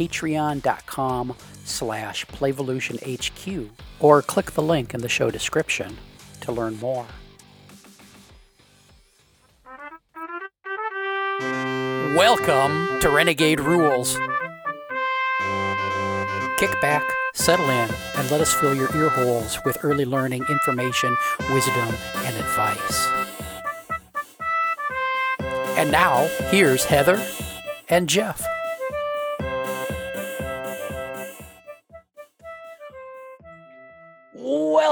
patreon.com slash playvolutionhq or click the link in the show description to learn more. Welcome to Renegade Rules. Kick back, settle in, and let us fill your ear holes with early learning, information, wisdom, and advice. And now, here's Heather and Jeff.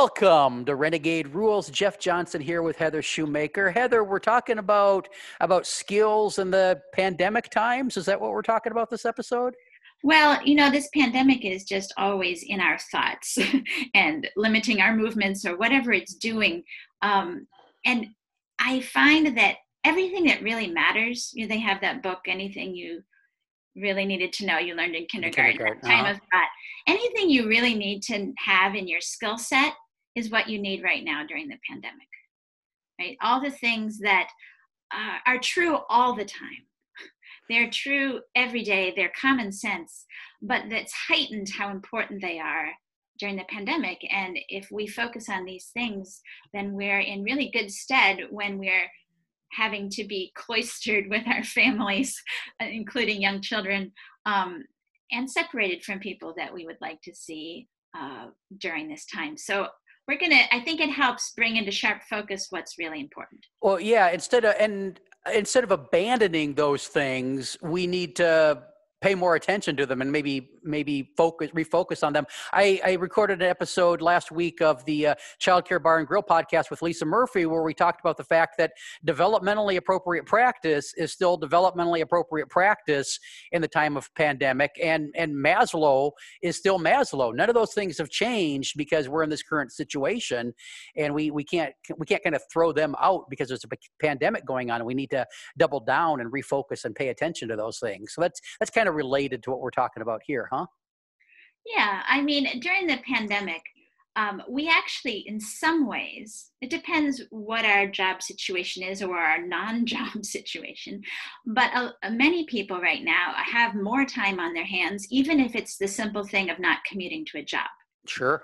Welcome to Renegade Rules. Jeff Johnson here with Heather Shumaker. Heather, we're talking about about skills in the pandemic times. Is that what we're talking about this episode? Well, you know, this pandemic is just always in our thoughts and limiting our movements or whatever it's doing. Um, and I find that everything that really matters, you know, they have that book, Anything You really needed to know you learned in kindergarten, kindergarten. time uh-huh. of thought anything you really need to have in your skill set is what you need right now during the pandemic right? All the things that uh, are true all the time. They're true every day they're common sense but that's heightened how important they are during the pandemic. And if we focus on these things then we're in really good stead when we're having to be cloistered with our families, uh, including young children, um, and separated from people that we would like to see uh, during this time. So we're gonna. I think it helps bring into sharp focus what's really important. Well, yeah. Instead of and instead of abandoning those things, we need to pay more attention to them and maybe maybe focus refocus on them. I, I recorded an episode last week of the uh, Child Care Bar and Grill podcast with Lisa Murphy where we talked about the fact that developmentally appropriate practice is still developmentally appropriate practice in the time of pandemic and and Maslow is still Maslow. None of those things have changed because we're in this current situation and we we can't we can't kind of throw them out because there's a pandemic going on and we need to double down and refocus and pay attention to those things. So that's that's kind of related to what we're talking about here, huh? Yeah, I mean, during the pandemic, um, we actually, in some ways, it depends what our job situation is or our non job situation. But uh, many people right now have more time on their hands, even if it's the simple thing of not commuting to a job. Sure.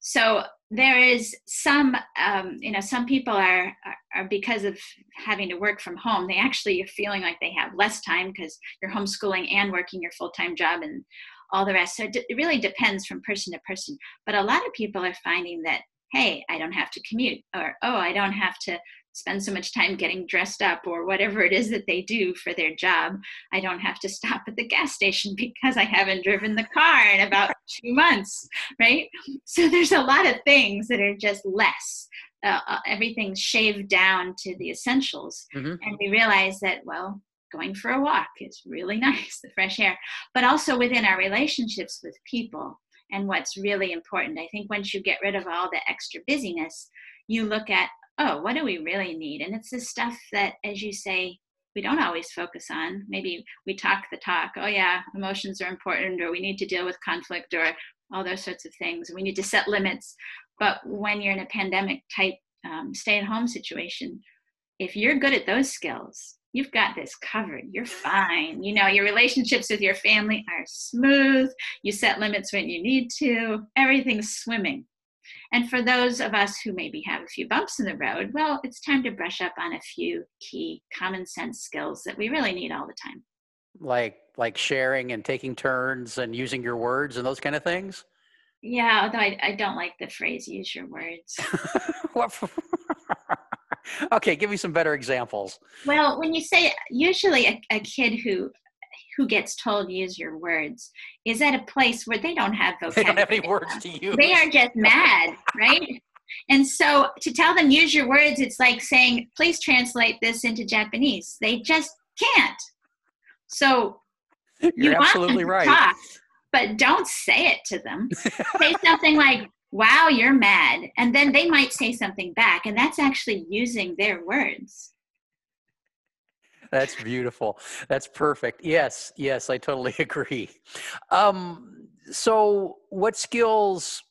So there is some, um, you know, some people are, are, are, because of having to work from home, they actually are feeling like they have less time because you're homeschooling and working your full time job and all the rest. So it, it really depends from person to person. But a lot of people are finding that, hey, I don't have to commute, or oh, I don't have to spend so much time getting dressed up or whatever it is that they do for their job. I don't have to stop at the gas station because I haven't driven the car in about two months, right? So there's a lot of things that are just less. Uh, uh, everything's shaved down to the essentials. Mm-hmm. And we realize that, well, going for a walk is really nice, the fresh air, but also within our relationships with people and what's really important. I think once you get rid of all the extra busyness, you look at, oh, what do we really need? And it's the stuff that, as you say, we don't always focus on. Maybe we talk the talk, oh, yeah, emotions are important, or we need to deal with conflict, or all those sorts of things. We need to set limits. But when you're in a pandemic type um, stay at home situation, if you're good at those skills, you've got this covered. You're fine. You know, your relationships with your family are smooth. You set limits when you need to. Everything's swimming. And for those of us who maybe have a few bumps in the road, well, it's time to brush up on a few key common sense skills that we really need all the time. Like like sharing and taking turns and using your words and those kind of things? Yeah, although I, I don't like the phrase use your words. okay, give me some better examples. Well, when you say usually a, a kid who who gets told use your words is at a place where they don't have vocabulary. They don't have any words to use. They are just mad, right? And so to tell them use your words, it's like saying, please translate this into Japanese. They just can't. So You're you absolutely right. talk, but don't say it to them. say something like, wow, you're mad. And then they might say something back. And that's actually using their words. That's beautiful. That's perfect. Yes, yes, I totally agree. Um, so, what skills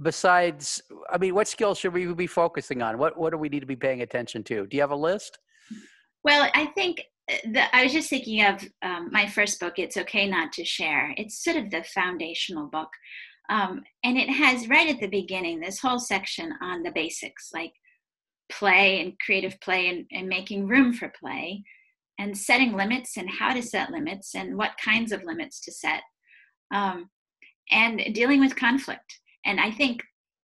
besides? I mean, what skills should we be focusing on? What What do we need to be paying attention to? Do you have a list? Well, I think the, I was just thinking of um, my first book, It's Okay Not to Share. It's sort of the foundational book. Um, and it has right at the beginning this whole section on the basics like play and creative play and, and making room for play and setting limits and how to set limits and what kinds of limits to set um, and dealing with conflict. And I think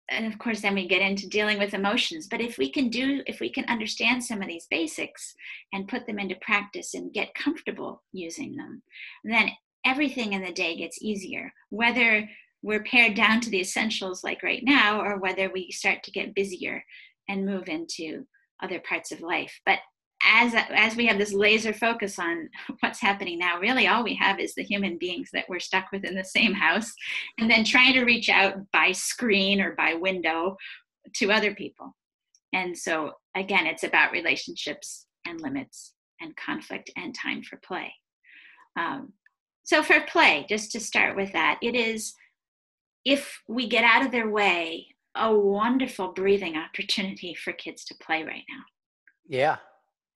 and of course then we get into dealing with emotions. But if we can do if we can understand some of these basics and put them into practice and get comfortable using them then everything in the day gets easier. Whether we're pared down to the essentials like right now or whether we start to get busier and move into other parts of life. But as as we have this laser focus on what's happening now really all we have is the human beings that we're stuck with in the same house and then trying to reach out by screen or by window to other people. And so again it's about relationships and limits and conflict and time for play. Um, so for play just to start with that it is if we get out of their way a wonderful breathing opportunity for kids to play right now. Yeah.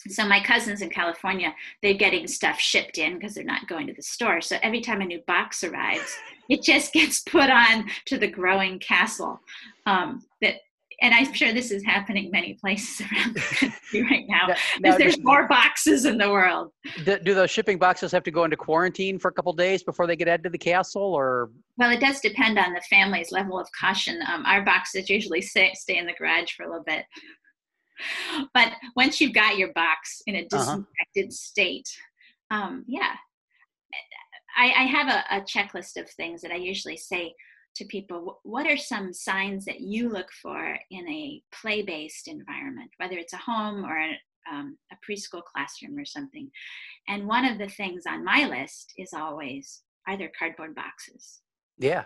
So my cousins in california they're getting stuff shipped in because they're not going to the store. So every time a new box arrives it just gets put on to the growing castle um, that and i'm sure this is happening many places around the country right now because there's more boxes in the world. Do, do those shipping boxes have to go into quarantine for a couple days before they get added to the castle, or? Well it does depend on the family's level of caution. Um, our boxes usually stay, stay in the garage for a little bit but once you've got your box in a Uh-huh. disinfected state um, yeah I, I have a, a checklist of things that i usually say to people what are some signs that you look for in a play-based environment whether it's a home or a, um, a preschool classroom or something and one of the things on my list is always are there cardboard boxes yeah?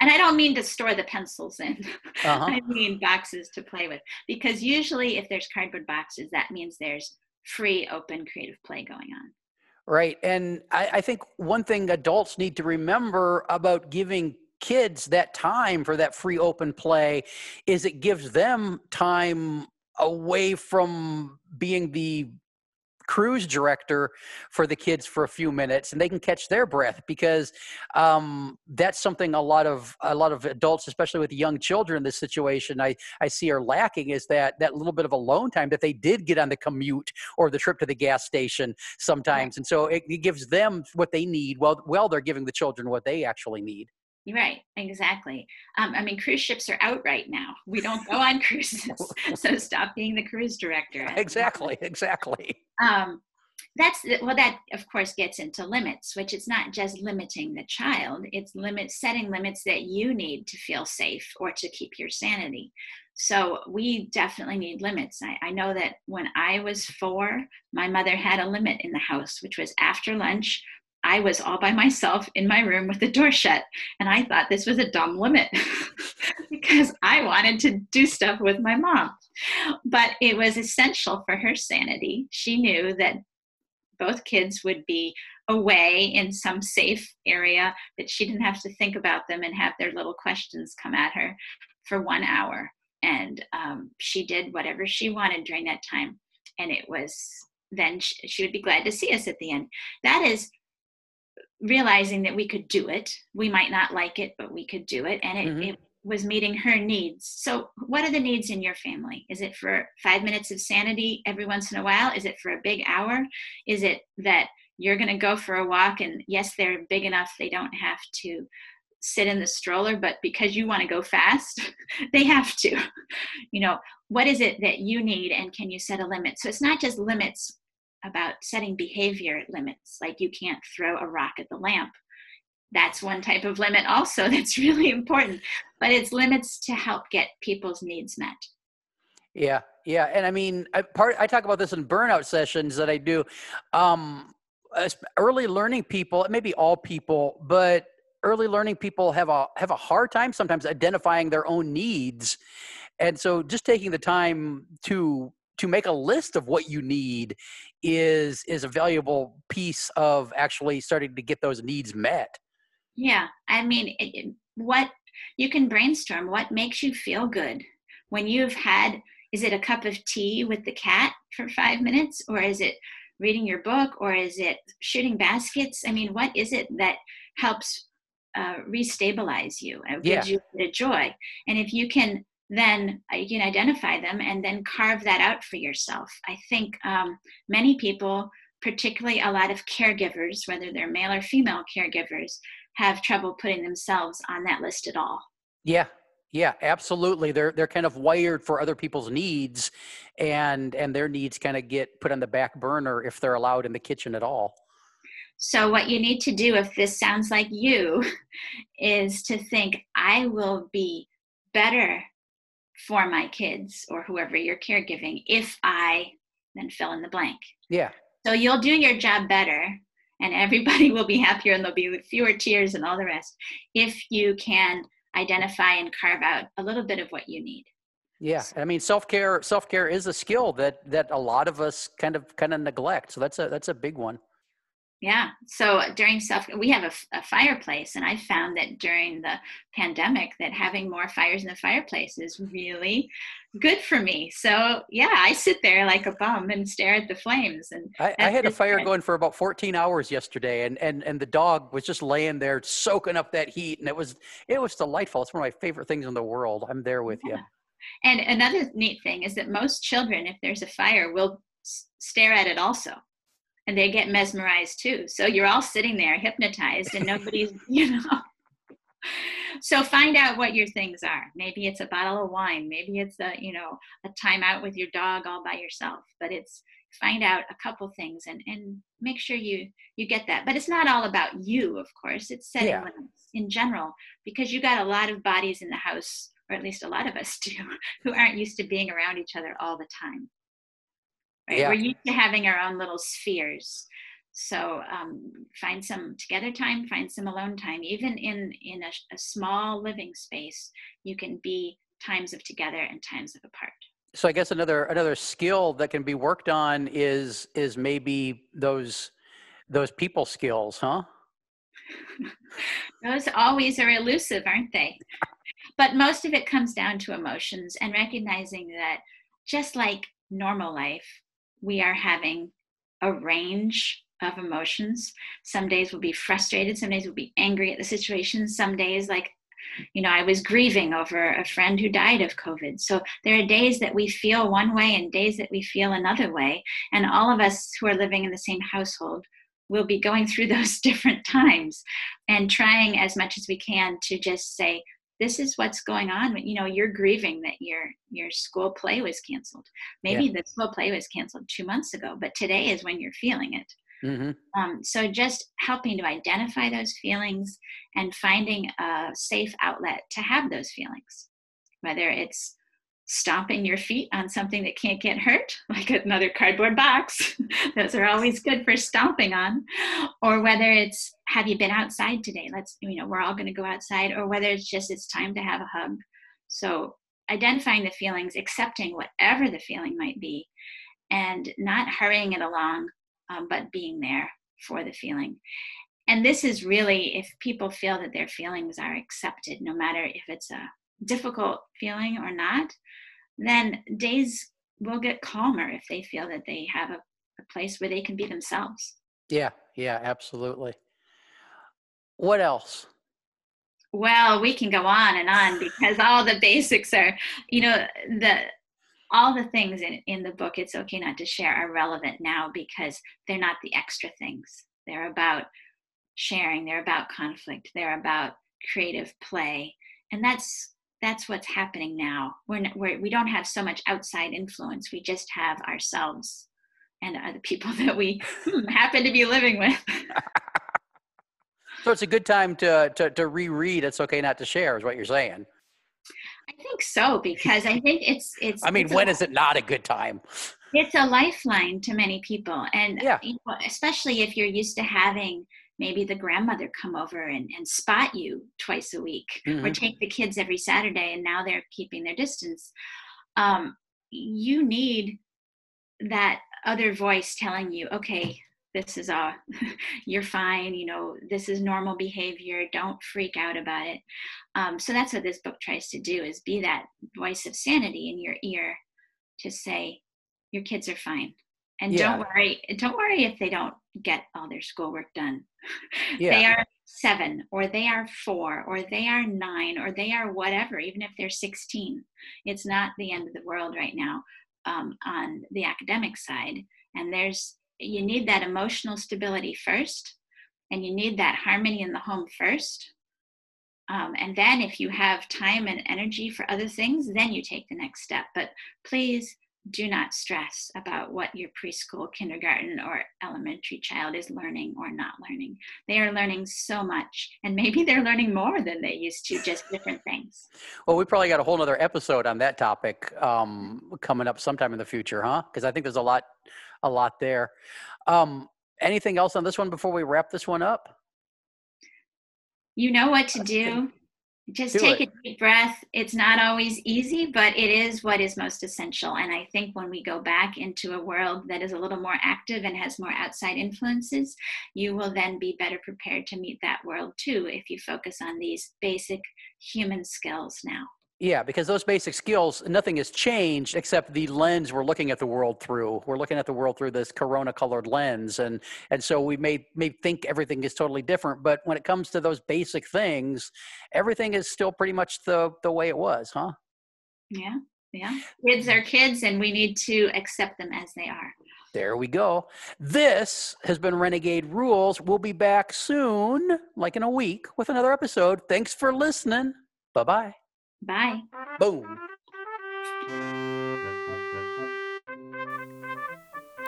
And I don't mean to store the pencils in. Uh-huh. I mean boxes to play with. Because usually, if there's cardboard boxes, that means there's free, open, creative play going on. Right. And I, I think one thing adults need to remember about giving kids that time for that free open play is it gives them time away from being the cruise director for the kids for a few minutes and they can catch their breath because um, that's something a lot of a lot of adults especially with young children in this situation i i see are lacking is that that little bit of alone time that they did get on the commute or the trip to the gas station sometimes and so it, it gives them what they need while while they're giving the children what they actually need Right, exactly. Um, I mean, cruise ships are out right now. We don't go on cruises, so stop being the cruise director. exactly exactly um, that's well that of course gets into limits which it's not just limiting the child. It's limit setting limits that you need to feel safe or to keep your sanity. So we definitely need limits. I, I know that when i was four my mother had a limit in the house which was after lunch i was all by myself in my room with the door shut and i thought this was a dumb limit because i wanted to do stuff with my mom but it was essential for her sanity. She knew that both kids would be away in some safe area, that she didn't have to think about them and have their little questions come at her for one hour. And um, she did whatever she wanted during that time. And it was then she, she would be glad to see us at the end. That is realizing that we could do it. We might not like it, but we could do it. And it, Mhm. it was meeting her needs. So, what are the needs in your family? Is it for five minutes of sanity every once in a while? Is it for a big hour? Is it that you're going to go for a walk and yes, they're big enough, they don't have to sit in the stroller, but because you want to go fast, they have to. You know, what is it that you need and can you set a limit? So, it's not just limits about setting behavior limits, like you can't throw a rock at the lamp that's one type of limit also that's really important but it's limits to help get people's needs met Yeah, yeah, and I mean, I, part I talk about this in burnout sessions that I do. Um, early learning people, maybe all people, but early learning people have a have a hard time sometimes identifying their own needs and so just taking the time to to make a list of what you need is is a valuable piece of actually starting to get those needs met. Yeah i mean it, what you can brainstorm what makes you feel good. When you've had is it a cup of tea with the cat for five minutes or is it reading your book or is it shooting baskets? I mean what is it that helps uh, restabilize you and gives yeah. you a joy? And if you can then uh, you can identify them and then carve that out for yourself i think um, many people particularly a lot of caregivers whether they're male or female caregivers have trouble putting themselves on that list at all yeah yeah, absolutely. They're they're kind of wired for other people's needs, and and their needs kind of get put on the back burner if they're allowed in the kitchen at all. So what you need to do, if this sounds like you, is to think, I will be better for my kids or whoever you're caregiving if I then fill in the blank. Yeah. So you'll do your job better and everybody will be happier and there'll be fewer tears and all the rest if you can identify and carve out a little bit of what you need yeah i mean self-care self-care is a skill that that a lot of us kind of kind of neglect so that's a that's a big one yeah. So during self we have a, a, fireplace and i found that during the pandemic that having more fires in the fireplace is really good for me. So yeah i sit there like a bum and stare at the flames and i, I had a fire good. going for about 14 hours yesterday and, and and the dog was just laying there soaking up that heat and it was it was delightful. It's one of my favorite things in the world. I'm there with yeah. you and another neat thing is that most children if there's a fire will stare at it also and they get mesmerized too. So you're all sitting there hypnotized and nobody's, you know. So find out what your things are. Maybe it's a bottle of wine, maybe it's a, you know, a time out with your dog all by yourself, but it's find out a couple things and and make sure you you get that. But it's not all about you, of course. It's setting yeah. limits in general because you got a lot of bodies in the house or at least a lot of us do who aren't used to being around each other all the time right? Yeah. We're used to having our own little spheres. So um, find some together time, find some alone time. Even in in a, a small living space, you can be times of together and times of apart. So I guess another another skill that can be worked on is is maybe those those people skills, huh? those always are elusive, aren't they? But most of it comes down to emotions and recognizing that just like normal life, we are having a range of emotions. Some days we'll be frustrated, some days we'll be angry at the situation, some days, like, you know, I was grieving over a friend who died of COVID. So there are days that we feel one way and days that we feel another way. And all of us who are living in the same household will be going through those different times and trying as much as we can to just say, this is what's going on you know you're grieving that your your school play was canceled maybe yeah. the school play was canceled two months ago but today is when you're feeling it mm-hmm. um, so just helping to identify those feelings and finding a safe outlet to have those feelings whether it's stomping your feet on something that can't get hurt, like another cardboard box. Those are always good for stomping on. Or whether it's, have you been outside today? Let's, you know, we're all going to go outside. Or whether it's just, it's time to have a hug. So identifying the feelings, accepting whatever the feeling might be, and not hurrying it along, um, but being there for the feeling. And this is really if people feel that their feelings are accepted, no matter if it's a difficult feeling or not, then days will get calmer if they feel that they have a, a place where they can be themselves. Yeah, yeah, absolutely. What else? Well, we can go on and on because all the basics are, you know, the all the things in, in the book it's okay not to share are relevant now because they're not the extra things they're about sharing they're about conflict they're about creative play and that's that's what's happening now. We're, we're we don't have so much outside influence. We just have ourselves and the people that we happen to be living with. so it's a good time to, to, to reread. It's okay not to share, is what you're saying. I think so because I think it's it's. I mean, it's when a, is it not a good time? it's a lifeline to many people and Yeah. you know, especially if you're used to having maybe the grandmother come over and, and spot you twice a week or Mhm. take the kids every saturday and now they're keeping their distance um, you need that other voice telling you okay this is all you're fine you know this is normal behavior don't freak out about it um, so that's what this book tries to do is be that voice of sanity in your ear to say your kids are fine and Yeah. don't worry don't worry if they don't get all their schoolwork done. They are seven or they are four or they are nine or they are whatever even if they're 16 it's not the end of the world right now um, on the academic side. And there's you need that emotional stability first and you need that harmony in the home first. Um, and then if you have time and energy for other things then you take the next step. But please do not stress about what your preschool kindergarten or elementary child is learning or not learning they are learning so much and maybe they're learning more than they used to just different things Well, we probably got a whole nother episode on that topic um, coming up sometime in the future, huh? Because I think there's a lot, a lot there. Um, anything else on this one before we wrap this one up? you know what to do just Do take it. a deep breath. It's not always easy but it is what is most essential. And i think when we go back into a world that is a little more active and has more outside influences you will then be better prepared to meet that world too if you focus on these basic human skills now Yeah, because those basic skills, nothing has changed except the lens we're looking at the world through. We're looking at the world through this corona-colored lens, and and so we may may think everything is totally different, but when it comes to those basic things, everything is still pretty much the the way it was, huh? yeah yeah kids are kids and we need to accept them as they are There we go. This has been Renegade Rules. We'll be back soon, like in a week, with another episode. Thanks for listening. Bye bye. Bye Boom.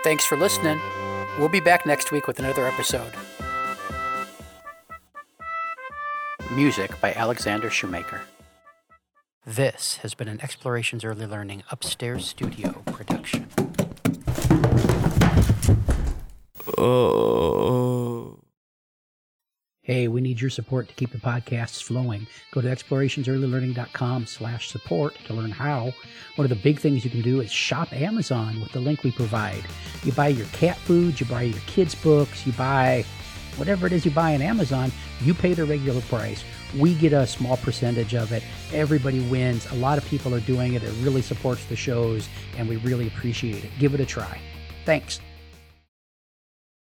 Thanks for listening. We'll be back next week with another episode. Music by Alexander Shoemaker. This has been an Explorations Early Learning Upstairs Studio production. Oh. Hey, we need your support to keep the podcasts flowing. Go to explorationsearlylearning.com slash support to learn how. One of the big things you can do is shop Amazon with the link we provide. You buy your cat food, you buy your kids' books, you buy whatever it is you buy on Amazon, you pay the regular price. We get a small percentage of it. Everybody wins. A lot of people are doing it. It really supports the shows, and we really appreciate it. Give it a try. Thanks.